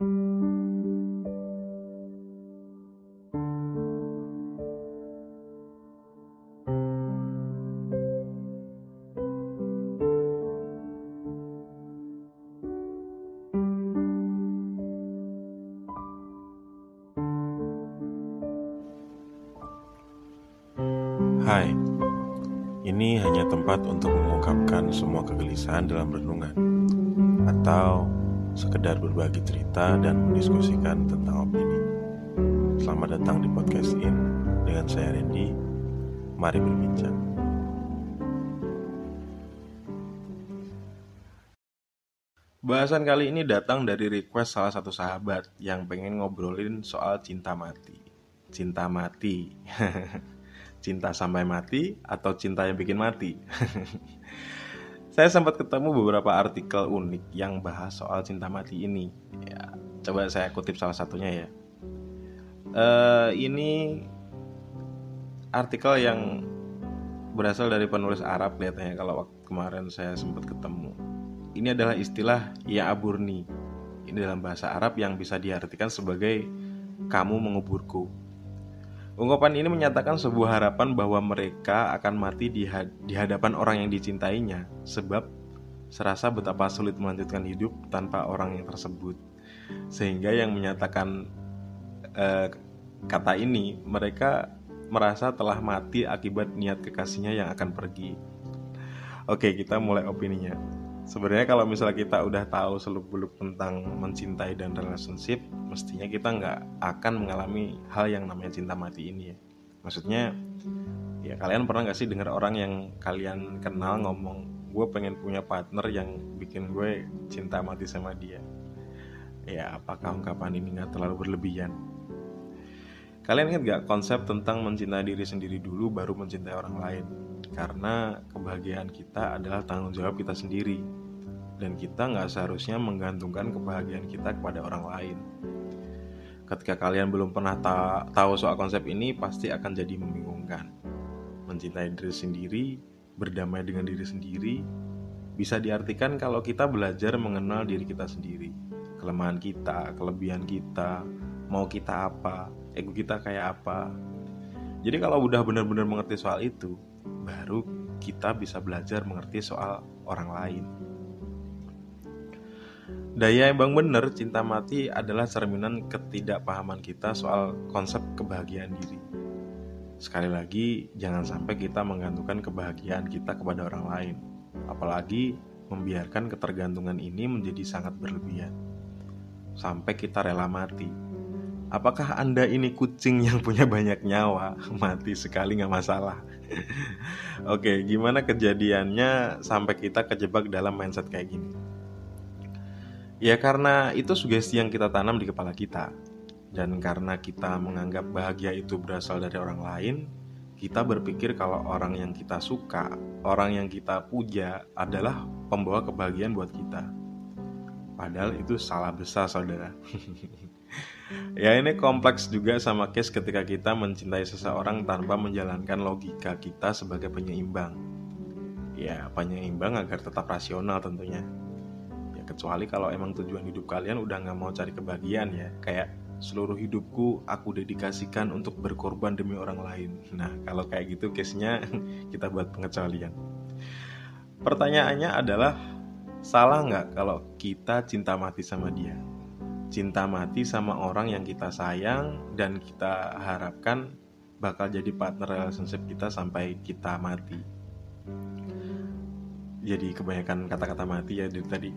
Hai, ini hanya tempat untuk mengungkapkan semua kegelisahan dalam renungan Atau sekedar berbagi cerita dan mendiskusikan tentang opini. Selamat datang di podcast In dengan saya Randy. Mari berbincang. Bahasan kali ini datang dari request salah satu sahabat yang pengen ngobrolin soal cinta mati. Cinta mati. Cinta sampai mati atau cinta yang bikin mati. saya sempat ketemu beberapa artikel unik yang bahas soal cinta mati ini. Ya, coba saya kutip salah satunya ya. Uh, ini artikel yang berasal dari penulis Arab lihatnya kalau waktu kemarin saya sempat ketemu. Ini adalah istilah ya aburni. Ini dalam bahasa Arab yang bisa diartikan sebagai kamu menguburku Ungkapan ini menyatakan sebuah harapan bahwa mereka akan mati di, di hadapan orang yang dicintainya, sebab serasa betapa sulit melanjutkan hidup tanpa orang yang tersebut. Sehingga yang menyatakan eh, kata ini, mereka merasa telah mati akibat niat kekasihnya yang akan pergi. Oke, kita mulai opininya sebenarnya kalau misalnya kita udah tahu seluk beluk tentang mencintai dan relationship mestinya kita nggak akan mengalami hal yang namanya cinta mati ini ya. Maksudnya ya kalian pernah nggak sih dengar orang yang kalian kenal ngomong gue pengen punya partner yang bikin gue cinta mati sama dia. Ya apakah ungkapan ini nggak terlalu berlebihan? Kalian ingat gak konsep tentang mencintai diri sendiri dulu baru mencintai orang lain karena kebahagiaan kita adalah tanggung jawab kita sendiri dan kita nggak seharusnya menggantungkan kebahagiaan kita kepada orang lain. Ketika kalian belum pernah ta tahu soal konsep ini, pasti akan jadi membingungkan. Mencintai diri sendiri, berdamai dengan diri sendiri, bisa diartikan kalau kita belajar mengenal diri kita sendiri, kelemahan kita, kelebihan kita, mau kita apa, ego kita kayak apa. Jadi kalau udah benar-benar mengerti soal itu, baru kita bisa belajar mengerti soal orang lain. Daya yang bang bener, cinta mati adalah cerminan ketidakpahaman kita soal konsep kebahagiaan diri. Sekali lagi, jangan sampai kita menggantungkan kebahagiaan kita kepada orang lain, apalagi membiarkan ketergantungan ini menjadi sangat berlebihan. Sampai kita rela mati. Apakah Anda ini kucing yang punya banyak nyawa? Mati sekali nggak masalah. Oke, gimana kejadiannya sampai kita kejebak dalam mindset kayak gini? Ya karena itu sugesti yang kita tanam di kepala kita. Dan karena kita menganggap bahagia itu berasal dari orang lain, kita berpikir kalau orang yang kita suka, orang yang kita puja adalah pembawa kebahagiaan buat kita. Padahal itu salah besar saudara. ya ini kompleks juga sama case ketika kita mencintai seseorang tanpa menjalankan logika kita sebagai penyeimbang. Ya penyeimbang agar tetap rasional tentunya. Kecuali kalau emang tujuan hidup kalian udah nggak mau cari kebahagiaan ya. Kayak seluruh hidupku aku dedikasikan untuk berkorban demi orang lain. Nah kalau kayak gitu case-nya kita buat pengecualian. Pertanyaannya adalah salah nggak kalau kita cinta mati sama dia cinta mati sama orang yang kita sayang dan kita harapkan bakal jadi partner relationship kita sampai kita mati jadi kebanyakan kata-kata mati ya dari tadi.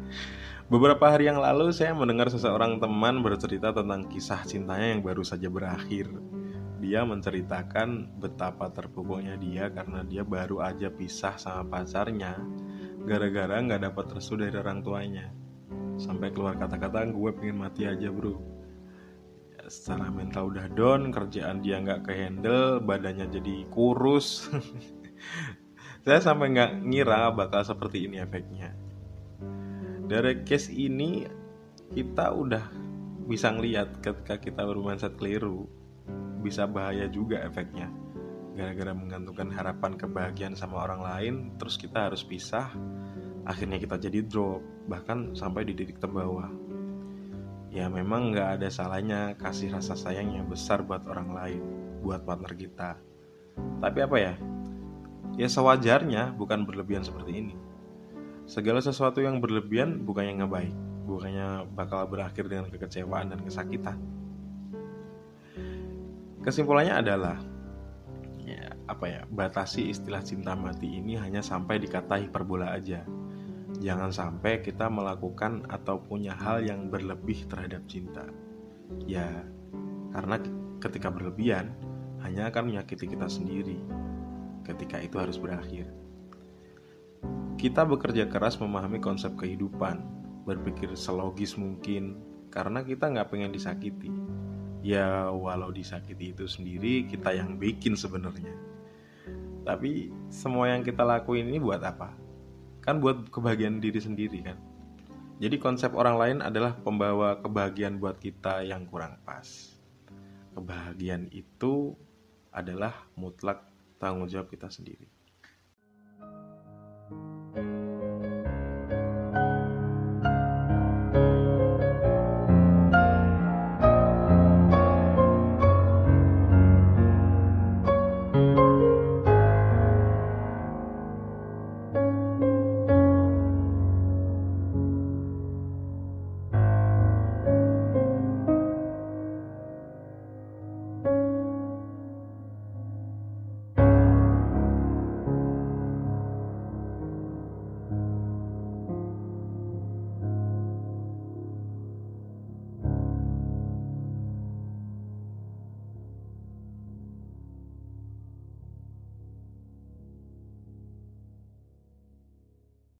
Beberapa hari yang lalu saya mendengar seseorang teman bercerita tentang kisah cintanya yang baru saja berakhir. Dia menceritakan betapa terpukulnya dia karena dia baru aja pisah sama pacarnya gara-gara nggak dapat restu dari orang tuanya. Sampai keluar kata-kata gue pengen mati aja bro. Ya, secara mental udah down, kerjaan dia nggak kehandle, badannya jadi kurus. saya sampai nggak ngira bakal seperti ini efeknya dari case ini kita udah bisa ngeliat ketika kita bermindset keliru bisa bahaya juga efeknya gara-gara menggantungkan harapan kebahagiaan sama orang lain terus kita harus pisah akhirnya kita jadi drop bahkan sampai di titik terbawah ya memang nggak ada salahnya kasih rasa sayang yang besar buat orang lain, buat partner kita. Tapi apa ya? Ya sewajarnya, bukan berlebihan seperti ini. Segala sesuatu yang berlebihan bukannya nggak baik, bukannya bakal berakhir dengan kekecewaan dan kesakitan. Kesimpulannya adalah apa ya batasi istilah cinta mati ini hanya sampai di kata hiperbola aja Jangan sampai kita melakukan atau punya hal yang berlebih terhadap cinta. Ya, karena ketika berlebihan hanya akan menyakiti kita sendiri. Ketika itu harus berakhir. Kita bekerja keras memahami konsep kehidupan, berpikir selogis mungkin, karena kita nggak pengen disakiti. Ya, walau disakiti itu sendiri kita yang bikin sebenarnya. Tapi semua yang kita lakuin ini buat apa? kan buat kebahagiaan diri sendiri kan? Jadi konsep orang lain adalah pembawa kebahagiaan buat kita yang kurang pas. Kebahagiaan itu adalah mutlak tanggung jawab kita sendiri